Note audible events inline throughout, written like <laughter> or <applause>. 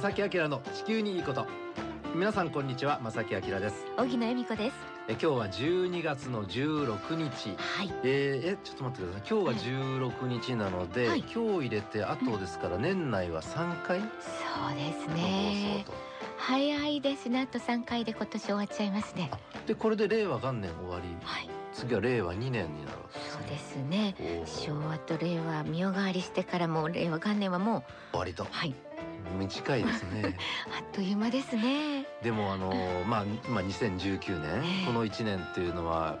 正木明の地球にいいこと。皆さんこんにちは正木明です。荻野恵美子です。え今日は12月の16日。はい。えーえちょっと待ってください。今日が16日なので、はい。今日入れて後ですから年内は3回？のそうです放ね早いですね。あと三回で今年終わっちゃいますね。あでこれで令和元年終わり。はい。次は令和2年になるそうですね。昭和と令和身代わりしてからもう令和元年はもう割と。はい短いですね。<laughs> あっという間ですね。でもあのーまあ、まあ、2019年、ええ。この1年っていうのは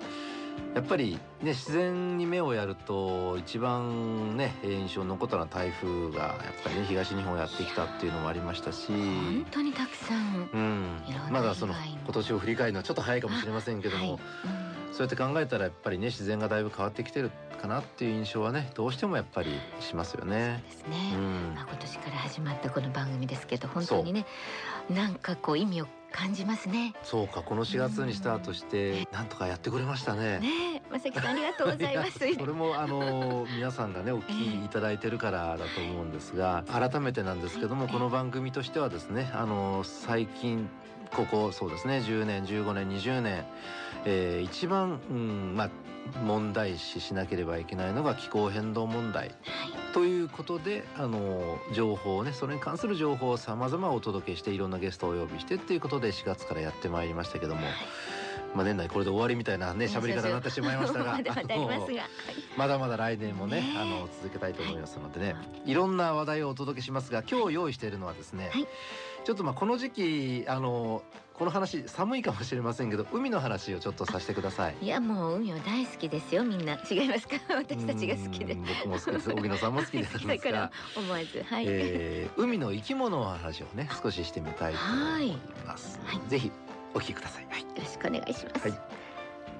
やっぱりね自然に目をやると一番ね印象に残ったのは台風がやっぱりね東日本をやってきたっていうのもありましたし。本当にたくさん。うん。まだその今年を振り返るのはちょっと早いかもしれませんけども、はいそうやって考えたらやっぱりね自然がだいぶ変わってきてるかなっていう印象はねどうしてもやっぱりしますようん、ね。ですね、うん。まあ、今年から始まったこの番組ですけど本当にねなんかこう意味を感じますね。そうかこの4月にスタートしてなんとかやってくれましたね。ねえまさきさんありがとうございます。<laughs> やそれもあの皆さんがねお聞きいただいてるからだと思うんですが改めてなんですけどもこの番組としてはですねあの最近ここそうですね10年15年20年、えー一番、うんまあ、問題視しなければいけないのが気候変動問題。はい。ということであの情報をねそれに関する情報をさまざまお届けしていろんなゲストをお呼びしてっていうことで4月からやってまいりましたけども、まあ、年内これで終わりみたいなね喋り方になってしまいましたが。<laughs> まだまだ来年もねねえ。あの続けたいと思いますのでね、、はい。ろんな話題をお届けしますが今日用意しているのはですね、はい。ちょっとまあこの時期あのこの話寒いかもしれませんけど海の話をちょっとさせてください。いやもう海は大好きですよみんな。違いますか？私たちが好きで。うん僕も好きです。荻野さんも好きです <laughs> だからが、思わず。はい、えー海の生き物の話をね少ししてみたいと思います。はい。ぜひお聞きください。はい。よろしくお願いします、はい。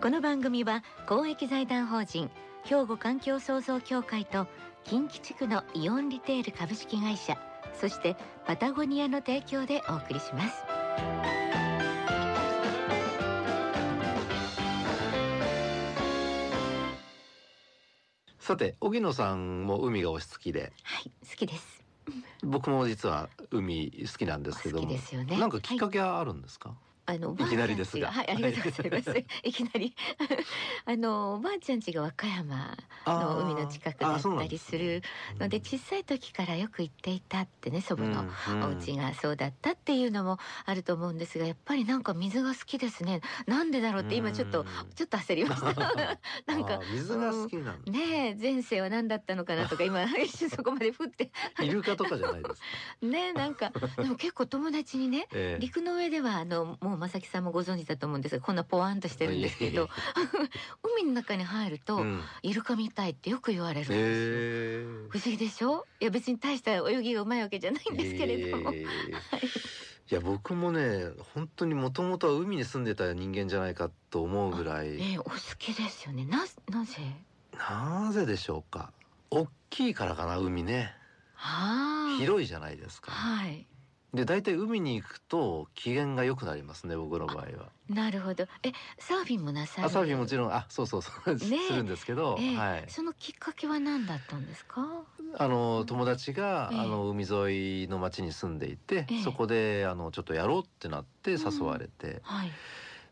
この番組は公益財団法人兵庫環境創造協会と近畿地区のイオンリテール株式会社そしてパタゴニアの提供でお送りします。さて荻野さんも海がお好きで。はい好きです。僕も実は海好きなんですけどもきですよね。なんかきっかけはあるんですか、あのいきなりですが。おばあちゃん家はいありがとうございます。い。<laughs> きなり。<laughs> あのおばあちゃん家が和歌山の海の近くだったりする。ので小さい時からよく行っていたってね祖母のお家がそうだったっていうのもあると思うんですがやっぱりなんか水が好きですね。なんでだろうって今ちょっとちょっと焦りました。<laughs> なんか水が好きなんだ、ねえ前世は何だったのかなとか今一瞬そこまで振って。イルカとかじゃないですか、ねえなんかでも結構友達にねええ。陸の上ではあのもう正木さんもご存知だと思うんですがこんなポワンとしてるんですけど海の中に入ると、うん。イルカみたいってよく言われるんです不思議でしょ？いや別に大した泳ぎがうまいわけじゃないんですけれども、えー。い。や僕もね本当にもともとは海に住んでた人間じゃないかと思うぐらい。ええお好きですよね。ななぜ？なぜでしょうか？大きいからかな海ね。はあ広いじゃないですか。はいで大体海に行くと機嫌が良くなりますね僕の場合は。なるほど。えサーフィンもなさる？あサーフィンもちろん。あそうそうそう、ね。するんですけど、ええ。はい。そのきっかけは何だったんですか？あの友達が、ええ。あの海沿いの町に住んでいて、ええ。そこであのちょっとやろうってなって誘われて、はい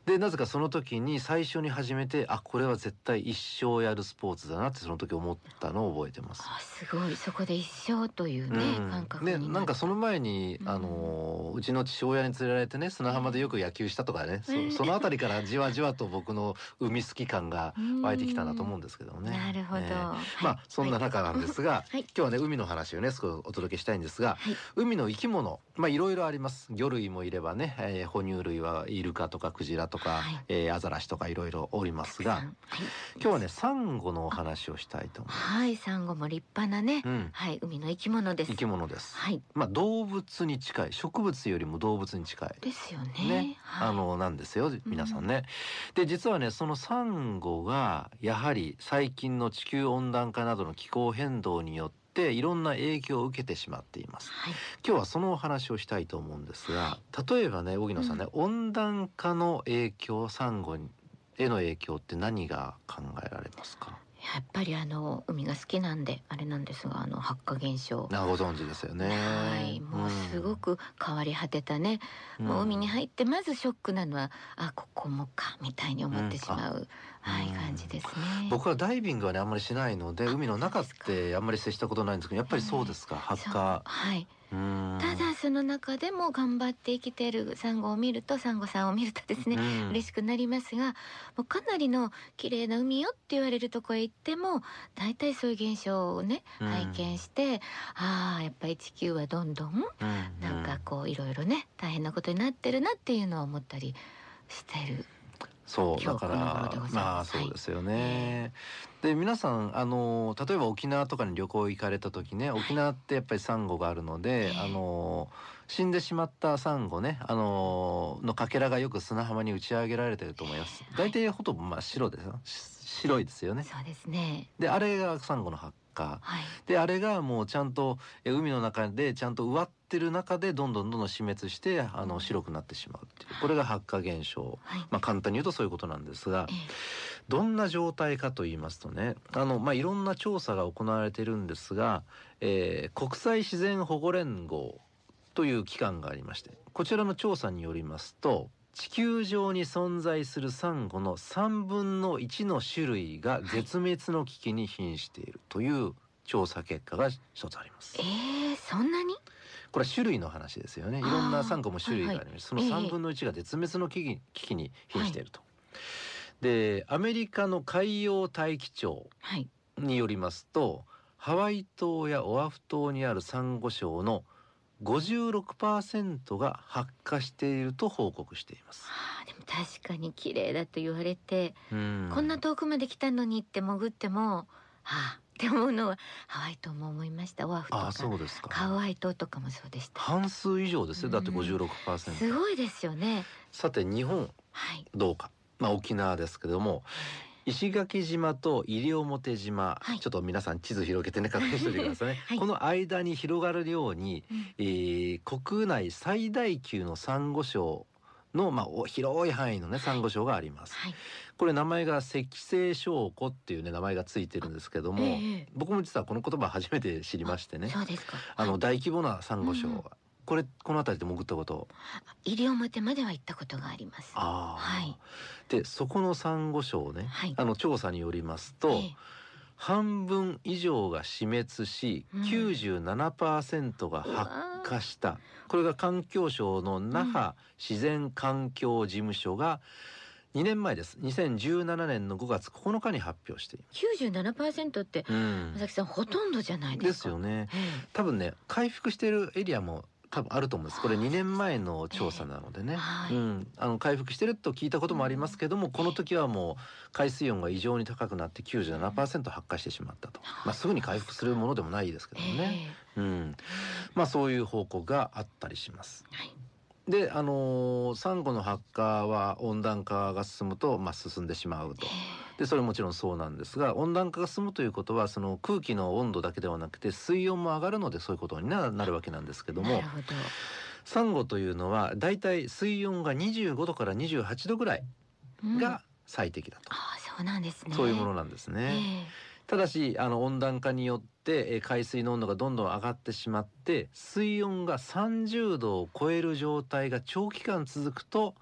でなぜかその時に最初に始めてあこれは絶対一生やるスポーツだなってその時思ったのを覚えてます。あすごい。そこで一生というね、うん。感覚ね、になんかその前に、うん。あのうちの父親に連れられてね砂浜でよく野球したとかね、ええそそのあたりからじわじわと僕の海好き感が湧いてきたなと思うんですけどもね。なるほど、ええ。はい。まあそんな中なんですが、はい。今日はね海の話をね少しお届けしたいんですが、はい。海の生き物まあいろいろあります。魚類もいればね、えー哺乳類はイルカとかクジラとか、はい。えーアザラシとかいろいろおりますがはい。今日はねサンゴのお話をしたいと思います。はいサンゴも立派なね、うん、はい海の生き物です。生き物です。はい。まあ動物に近い植物よりも動物に近い。ですよね。ね、はい、あのなんですよ皆さんね。で実はねそのサンゴがやはり最近の地球温暖化などの気候変動によっていろんな影響を受けてしまっています。はい。今日はそのお話をしたいと思うんですが例えばね荻野さんね、温暖化の影響サンゴにへの影響って何が考えられますか？いやっぱりあの海が好きなんであれなんですがあの発火現象。あご存知ですよね。はい。もうすごく変わり果てたね、うん、もう海に入ってまずショックなのはあここもかみたいに思ってしまう、うん、はい感じですね。僕はダイビングはねあんまりしないので海の中ってあんまり接したことないんですけどやっぱりそうですか、発火はい。ただその中でも頑張って生きているサンゴを見るとサンゴさんを見るとですね、うん、嬉しくなりますがもうかなりの綺麗な海よって言われるとこへ行っても大体そういう現象をね、拝見して、ああやっぱり地球はどんどん、なんかこういろいろね大変なことになってるなっていうのを思ったりしてる。そうだからまあそうですよね。はい、で皆さんあの例えば沖縄とかに旅行行かれた時ね沖縄ってやっぱりサンゴがあるので、はい、あの死んでしまったサンゴねあののかけらがよく砂浜に打ち上げられてると思います。大体ほとんど真っ白ですよ。白いですよね。そうですね。であれがサンゴの発火、はい、であれがもうちゃんと海の中でちゃんと植わってる中でどんどんどんどん死滅してあの白くなってしまうっていう。これが発火現象、はい、まあ簡単に言うとそういうことなんですが、どんな状態かと言いますとねあの、まあ、いろんな調査が行われているんですが、えー、国際自然保護連合という機関がありましてこちらの調査によりますと地球上に存在するサンゴの3分の1の種類が絶滅の危機に瀕しているという調査結果が一つあります。えー、そんなに？これは種類の話ですよね。いろんなサンゴも種類があります。はいはい、その3分の1が絶滅の危機危機に瀕していると。はい、でアメリカの海洋大気庁によりますと、ハワイ島やオアフ島にあるサンゴ礁の56%が発火していると報告しています。はあ、でも確かに綺麗だと言われて、うん、こんな遠くまで来たのにって潜っても、はあ、って思うのはハワイ島も思いました。オアフとか、そうですかハワイ島とかもそうでした。半数以上ですよ。だって56%、うん、すごいですよね。さて日本、はい、どうか。まあ沖縄ですけども、石垣島と西表島、はい、ちょっと皆さん地図広げてね確認しておいてくださいね、はい、この間に広がるように、うん、えー、国内最大級のサンゴ礁の、まあ、広い範囲のねサンゴ礁があります、はい、これ名前が赤星礁湖っていうね名前がついてるんですけども、えー、僕も実はこの言葉初めて知りましてね。あの大規模なサンゴ礁が、うん。これこの辺りで潜ったこと？西表までは行ったことがあります。はい、でそこのサンゴ礁ね、はい、あの調査によりますと、えー、半分以上が死滅し、うん、97%が発火した。これが環境省の那覇自然環境事務所が、2年前です。2017年の5月9日に発表しています。97%って、うん、さんほとんどじゃないですか。ですよね、多分ね回復しているエリアも多分あると思うんです。これ2年前の調査なのでね、えーはい、うん、あの回復してると聞いたこともありますけども、この時はもう海水温が異常に高くなって97%発火してしまったと、まあ、すぐに回復するものでもないですけどね、えー、うん。まあ、そういう報告があったりします。はい。であのー、サンゴの発火は温暖化が進むと、まあ、進んでしまうと。でそれもちろんそうなんですが温暖化が進むということはその空気の温度だけではなくて水温も上がるのでそういうことになるわけなんですけどもサンゴというのはだいたい水温が25度から28度ぐらいが最適だと、うん、あそうなんですね。そういうものなんですね。えーただしあの温暖化によって海水の温度がどんどん上がってしまって水温が30度を超える状態が長期間続くと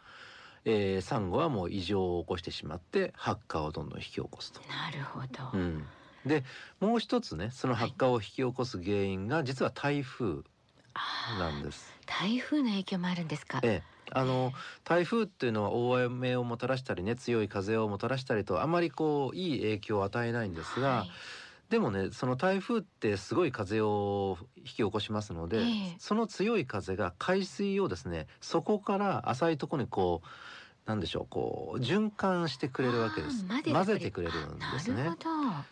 えー、サンゴはもう異常を起こしてしまって発火をどんどん引き起こすと。なるほど、うん、でもう一つねその発火を引き起こす原因が実は台風なんです。台風の影響もあるんですか？ええあの台風っていうのは大雨をもたらしたりね強い風をもたらしたりとあまりこういい影響を与えないんですが、はい、でもねその台風ってすごい風を引き起こしますので、えー、その強い風が海水をですねそこから浅いところにこうなんでしょうこう循環してくれるわけです。混ぜてくれる。んですね。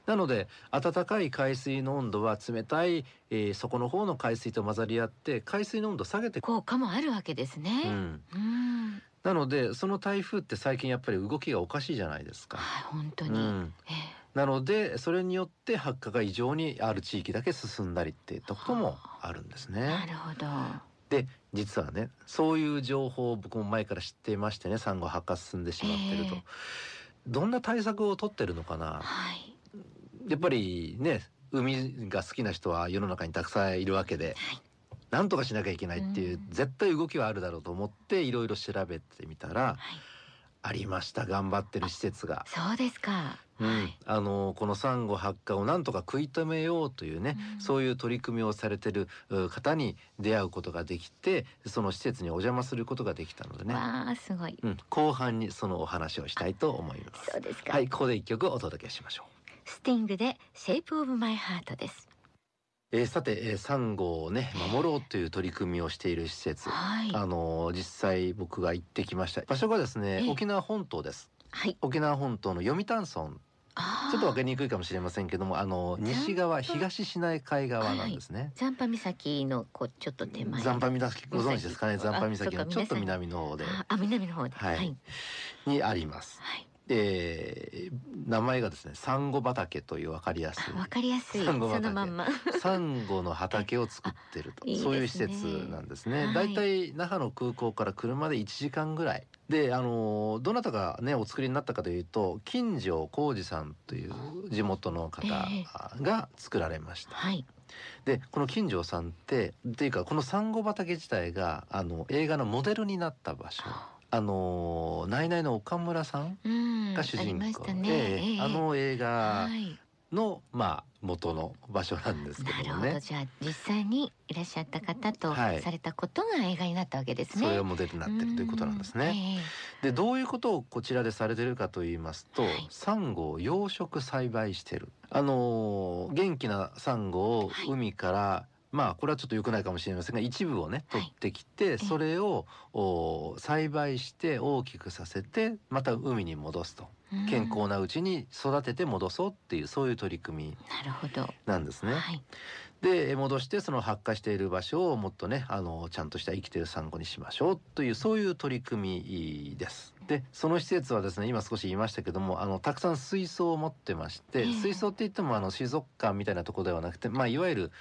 なので暖かい海水の温度は冷たい、えー、底の方の海水と混ざり合って海水の温度下げて効果もあるわけですね、うん、うん。なのでその台風って最近やっぱり動きがおかしいじゃないですか、はい、本当に、うん、えー、なのでそれによって発火が異常にある地域だけ進んだりっていったこともあるんですね。なるほど。で実はねそういう情報を僕も前から知っていましてねサンゴ発火進んでしまってると、えー、どんな対策を取ってるのかな、はい、やっぱりね海が好きな人は世の中にたくさんいるわけで、はい、なんとかしなきゃいけないっていう、絶対動きはあるだろうと思っていろいろ調べてみたら、はい、ありました。頑張ってる施設が。そうですかうん、あのこのサンゴ発火をなんとか食い止めようというね、うん、そういう取り組みをされてる方に出会うことができてその施設にお邪魔することができたのでね。わあすごい、うん、後半にそのお話をしたいと思います。そうですか。はいここで一曲お届けしましょう。スティングで Shape of My Heart です。えー、さて、えー、サンゴをね守ろうという取り組みをしている施設、はい、あのー、実際僕が行ってきました。場所がですね、沖縄本島です、はい、沖縄本島の読谷村。ちょっと分かりにくいかもしれませんけどもあの西側東シナ海側なんですね、残波岬のこうちょっと手前。残波岬ご存知ですかね。残波岬のちょっと南の方で。あ南の方で、はい、にあります、はいえー、名前がですねサンゴ畑というわかりやすい。わかりやすい。サンゴ畑。サンゴの畑を作ってると。<laughs> そういう施設なんですね。だい。たい那覇の空港から車で1時間ぐらい。であのどなたがねお作りになったかというと金城浩二さんという地元の方が作られました、えー、はい。でこの金城さんってっていうかこのサンゴ畑自体があの映画のモデルになった場所あのナイナイの岡村さんが主人公。で、ね、あの映画の、はい、まあ元の場所なんですけどね。じゃあ実際にいらっしゃった方とされたことが映画になったわけですね。それがモデルになってるということなんですね。でどういうことをこちらでされてるかと言いますと、はい、サンゴを養殖栽培してる。あの元気なサンゴを海から、はいまあこれはちょっと良くないかもしれませんが一部をね取ってきて、はい、それを栽培して大きくさせてまた海に戻すと。健康なうちに育てて戻そうっていうそういう取り組みなんですね。はい、で戻してその発火している場所をもっとねあのちゃんとした生きてるサンゴにしましょうというそういう取り組みです。でその施設はですね今少し言いましたけどもあのたくさん水槽を持ってまして、水槽って言ってもあの水族館みたいなところではなくてまあいわゆる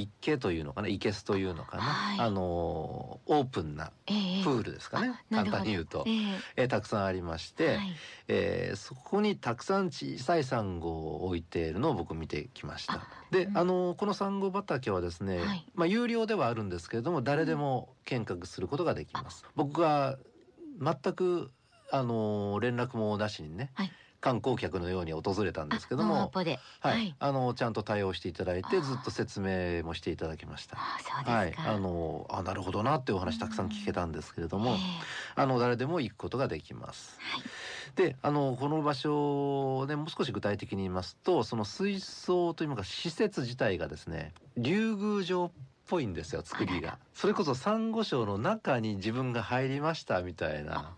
池というのかな、池けすというのかな、はい、あのオープンなプールですかね、えー、簡単に言うと、えー、えー、たくさんありまして、はい、えー、そこにたくさん小さいサンゴを置いているのを僕見てきました。で、あのこのサンゴ畑はですね、はい、まあ有料ではあるんですけれども誰でも見学することができます。僕が全くあの連絡もなしにね、はい観光客のように訪れたんですけども、はい、はい、あのちゃんと対応していただいてずっと説明もしていただきました。はい、あのあなるほどなっていうお話たくさん聞けたんですけれども、あの誰でも行くことができます。はい、で、あのこの場所をねもう少し具体的に言いますと、その水槽というか施設自体がですね、竜宮城っぽいんですよ作りが。それこそサンゴ礁の中に自分が入りましたみたいな。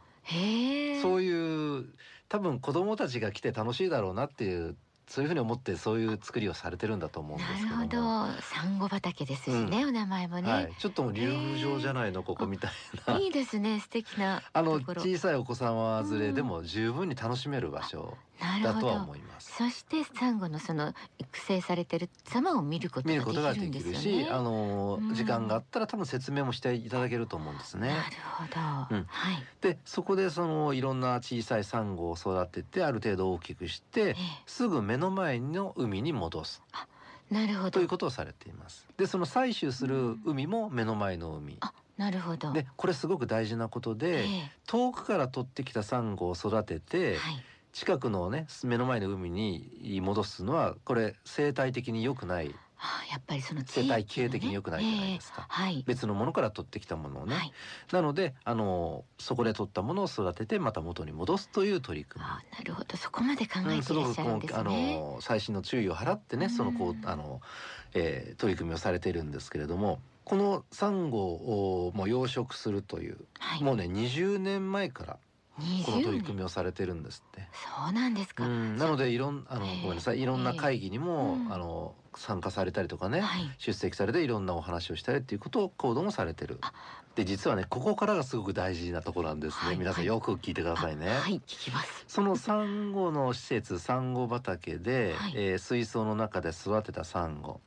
そういう多分子供たちが来て楽しいだろうなっていうそういうふうに思ってそういう作りをされてるんだと思うんですなるほど、サンゴ畑ですしね、うん、お名前もね、はい、ちょっともう竜宮城じゃないのここみたいな。いいですね、素敵なあの小さいお子様連れでも十分に楽しめる場所だとは思います。そしてサンゴのその育成されてる様を見ることができるし、あの、時間があったら多分説明もしていただけると思うんですね。なるほど。うん、はい。でそこでそのいろんな小さいサンゴを育ててある程度大きくして、すぐ目の前の海に戻す。なるほど。ということをされています。でその採取する海も目の前の海。あなるほど。でこれすごく大事なことで、遠くから取ってきたサンゴを育てて、はい、近くのね目の前の海に戻すのはこれ生態的に良くない。はあ、やっぱりその、ね、生態系的に良くないじゃないですか、えーはい、別のものから取ってきたものをね、はい、なのであのそこで取ったものを育ててまた元に戻すという取り組み。あなるほど。そこまで考えていらっしゃるんですね、うん、あの最新の注意を払ってねそのこうあの、えー、取り組みをされているんですけれどもこのサンゴをもう養殖するという、はい、もうね20年前からこの取り組みをされてるんですって。そうなんですか。なのでいろんあのごめんなさいいろんな会議にも、あの参加されたりとかね、はい、出席されていろんなお話をしたりっていうことを行動もされてる。で実はねここからがすごく大事なところなんですね。はい、皆さんよく聞いてくださいね。はい、聞きます。そのサンゴの施設サンゴ畑で、はい、えー、水槽の中で育てたサンゴ。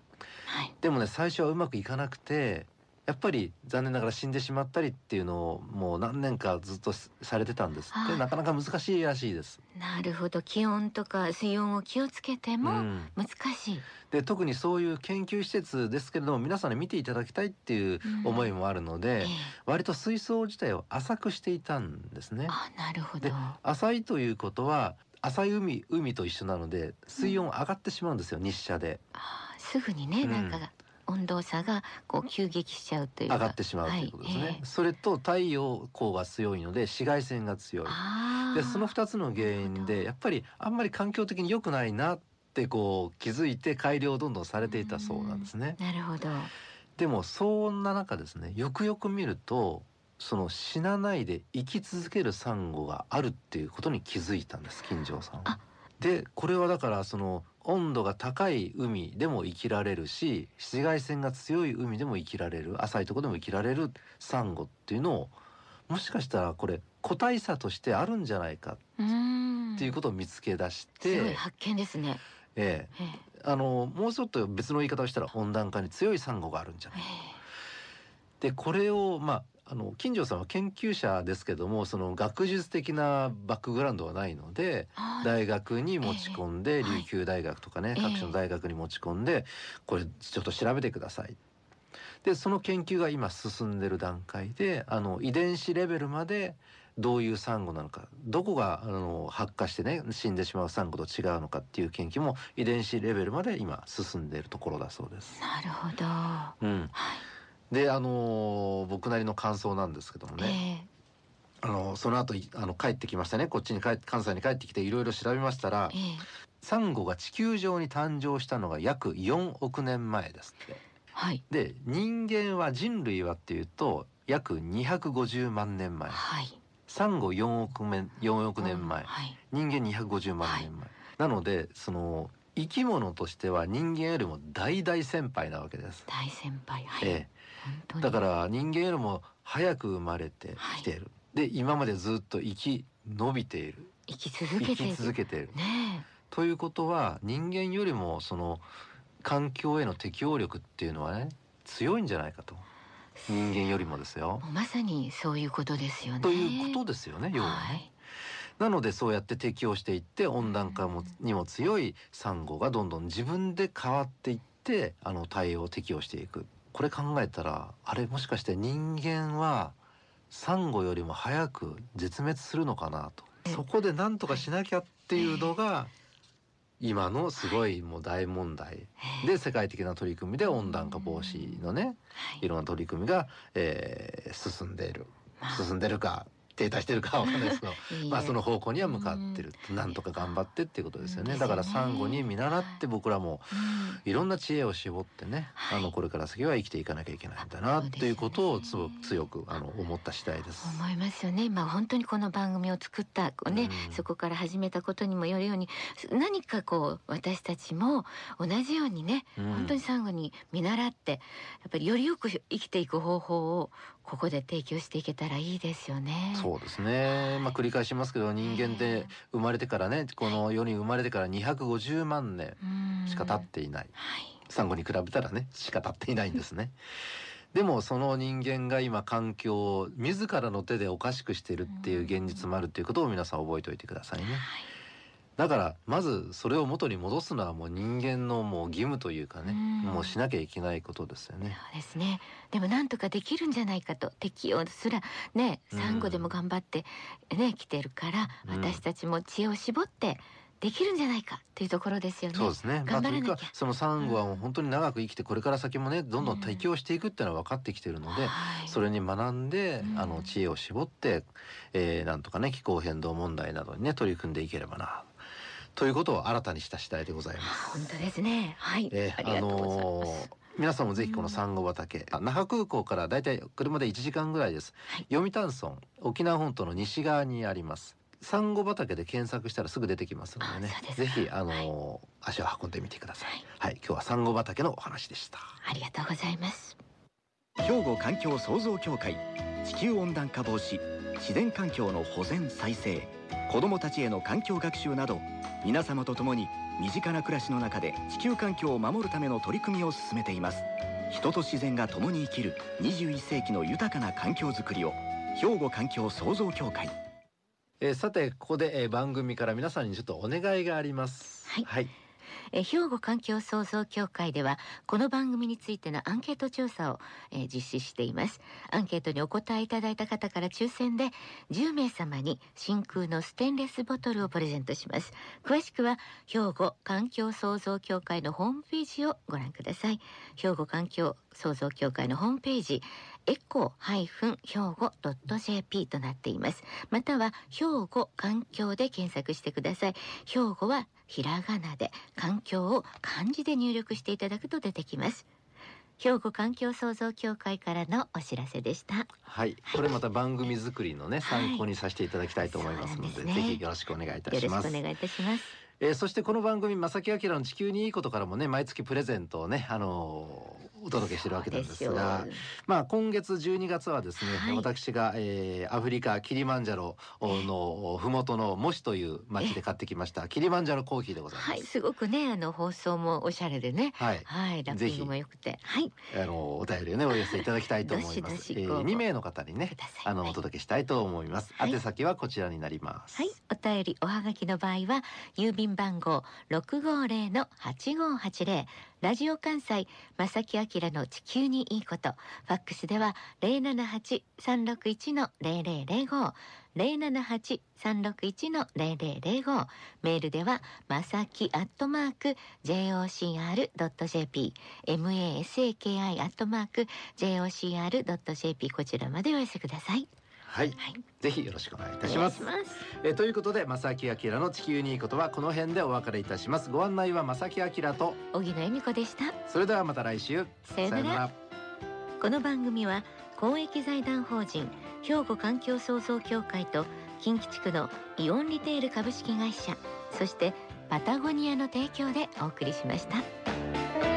はい、でもね最初はうまくいかなくて。ややっぱり残念ながら死んでしまったりっていうのをもう何年かずっとされてたんですって。なかなか難しいらしいです。なるほど。気温とか水温を気をつけても難しい。うん、で特にそういう研究施設ですけれども皆さんに見ていただきたいっていう思いもあるので、うんえ。割と水槽自体を浅くしていたんですね。あなるほど。浅いということは浅い海海と一緒なので水温上がってしまうんですよ、日射で。あすぐにね、なんか温度差がこう急激しちゃうという上がってしまうということですね、はい。えー、それと太陽光が強いので紫外線が強い。でその2つの原因でやっぱりあんまり環境的に良くないなってこう気づいて改良をどんどんされていたそうなんですね。なるほど。でもそんな中ですねよくよく見るとその死なないで生き続けるサンゴがあるっていうことに気づいたんです金城さんは。でこれはだからその温度が高い海でも生きられるし紫外線が強い海でも生きられる浅いところでも生きられるサンゴっていうのをもしかしたらこれ個体差としてあるんじゃないかっていうことを見つけ出して発見ですね。ええ、あのもうちょっと別の言い方をしたら温暖化に強いサンゴがあるんじゃないか。でこれをまああの金城さんは研究者ですけどもその学術的なバックグラウンドはないので大学に持ち込んで、えー、琉球大学とかね、はい、各種の大学に持ち込んで、これちょっと調べてください。でその研究が今進んでる段階であの遺伝子レベルまでどういうサンゴなのかどこがあの発火してね死んでしまうサンゴと違うのかっていう研究も遺伝子レベルまで今進んでいるところだそうです。なるほど、うん。はいであの僕なりの感想なんですけどもね、えー、あのその後あの帰ってきましたね。こっちに帰関西に帰ってきていろいろ調べましたら、えー、サンゴが地球上に誕生したのが約4億年前ですって。はい、で人間は人類はっていうと約250万年前、はい、サンゴ4億年4億年前、うんはい、人間250万年前、なのでその生き物としては人間よりも大大先輩なわけです。大先輩、はい、ええだから人間よりも早く生まれてきている、はい、で今までずっと生き延びている。生き続けている。続けている、ね、ということは人間よりもその環境への適応力っていうのはね強いんじゃないかと。人間よりもですよ。まさにそういうことですよね。ということですよね要はね、はい、なのでそうやって適応していって温暖化もにも強いサンゴがどんどん自分で変わっていってあの対応適応していくこれ考えたらあれもしかして人間はサンゴよりも早く絶滅するのかなと。そこで何とかしなきゃっていうのが今のすごいもう大問題。で世界的な取り組みで温暖化防止のねい。ろんな取り組みが、えー、進んでいる。進んでるか停滞してるかわかんないですけど <laughs> まあその方向には向かってるなんとか頑張ってっていうことですよね。だからサンゴに見習って僕らもい。ろんな知恵を絞ってね、あのこれから先は生きていかなきゃいけないんだなということをつ強くあの思った次第です。思いますよね。まあ本当にこの番組を作ったね、そこから始めたことにもよるように何かこう私たちも同じようにね、本当にサンゴに見習ってやっぱりよりよく生きていく方法をここで提供していけたらいいですよね。そうですね。まあ繰り返しますけど人間って生まれてからねこの世に生まれてから250万年しか経っていない。サンゴに比べたらねしか経っていないんですね。でもその人間が今環境を自らの手でおかしくしているっていう現実もあるっていうことを皆さん覚えておいてくださいね。はいだからまずそれを元に戻すのはもう人間のもう義務というかね、もうしなきゃいけないことですよね。そうですね。でもなんとかできるんじゃないかと適応すらねサンゴでも頑張ってね来てるから私たちも知恵を絞ってできるんじゃないかっていうところですよね。そうですね。頑張らなきゃ、まあ、そのサンゴはもう本当に長く生きてこれから先もねどんどん適応していくっていうのは分かってきてるので、うんそれに学んで、あの知恵を絞って、えー、なんとかね気候変動問題などにね取り組んでいければなということを新たにした次第でございます。本当ですね。はい。えー、あのー、皆さんもぜひこのサンゴ畑、うん、那覇空港からだいたい車で1時間ぐらいです、はい、読谷村沖縄本島の西側にあります。サンゴ畑で検索したらすぐ出てきますのでね。ぜひあのーはい、足を運んでみてください、はい、今日はサンゴ畑のお話でした。ありがとうございます。兵庫環境創造協会地球温暖化防止自然環境の保全再生子どもたちへの環境学習など皆様と共に身近な暮らしの中で地球環境を守るための取り組みを進めています。人と自然が共に生きる21世紀の豊かな環境づくりを兵庫環境創造協会。えー、さてここで、えー、番組から皆さんにちょっとお願いがあります。はい、はいえ兵庫環境創造協会ではこの番組についてのアンケート調査を、え実施しています。アンケートにお答えいただいた方から抽選で10名様に真空のステンレスボトルをプレゼントします。詳しくは兵庫環境創造協会のホームページをご覧ください。兵庫環境創造協会のホームページエコー兵庫 .jp となっています。または兵庫環境で検索してください。兵庫はひらがなで環境を漢字で入力していただくと出てきます。兵庫環境創造協会からのお知らせでした。はい、これまた番組作りのね、参考にさせていただきたいと思いますので、はい、ぜひよろしくお願いいたします。よろしくお願いいたします。えー、そしてこの番組正木明の地球にいいことからもね毎月プレゼントをねあのーお届けしてるわけなんですがまあ今月12月はですね、はい、私が、えー、アフリカキリマンジャロの麓のモシという町で買ってきましたキリマンジャロコーヒーでございます。はい、すごくねあの放送もおしゃれでね、はい、はい、ラッピングも良くて、はい、あのお便りをねお寄せいただきたいと思います。えー、2名の方にねあのお届けしたいと思います。はい、宛先はこちらになります。はい、お便りおはがきの場合は郵便番号650の8580ラジオ関西正木明の地球にいいこと。ファックスでは078-361の0005 078-361の0005メールではまさきアットマーク j o c r ドット j p masaki アットマーク j o c r ドット j p こちらまでお寄せください。はい、はい、ぜひよろしくお願いいたします。えということで正木明の地球にいいことはこの辺でお別れいたします。ご案内は正木明と。小木野恵美子でした。それではまた来週。さよなら。この番組は公益財団法人兵庫環境創造協会と近畿地区のイオンリテール株式会社そしてパタゴニアの提供でお送りしました。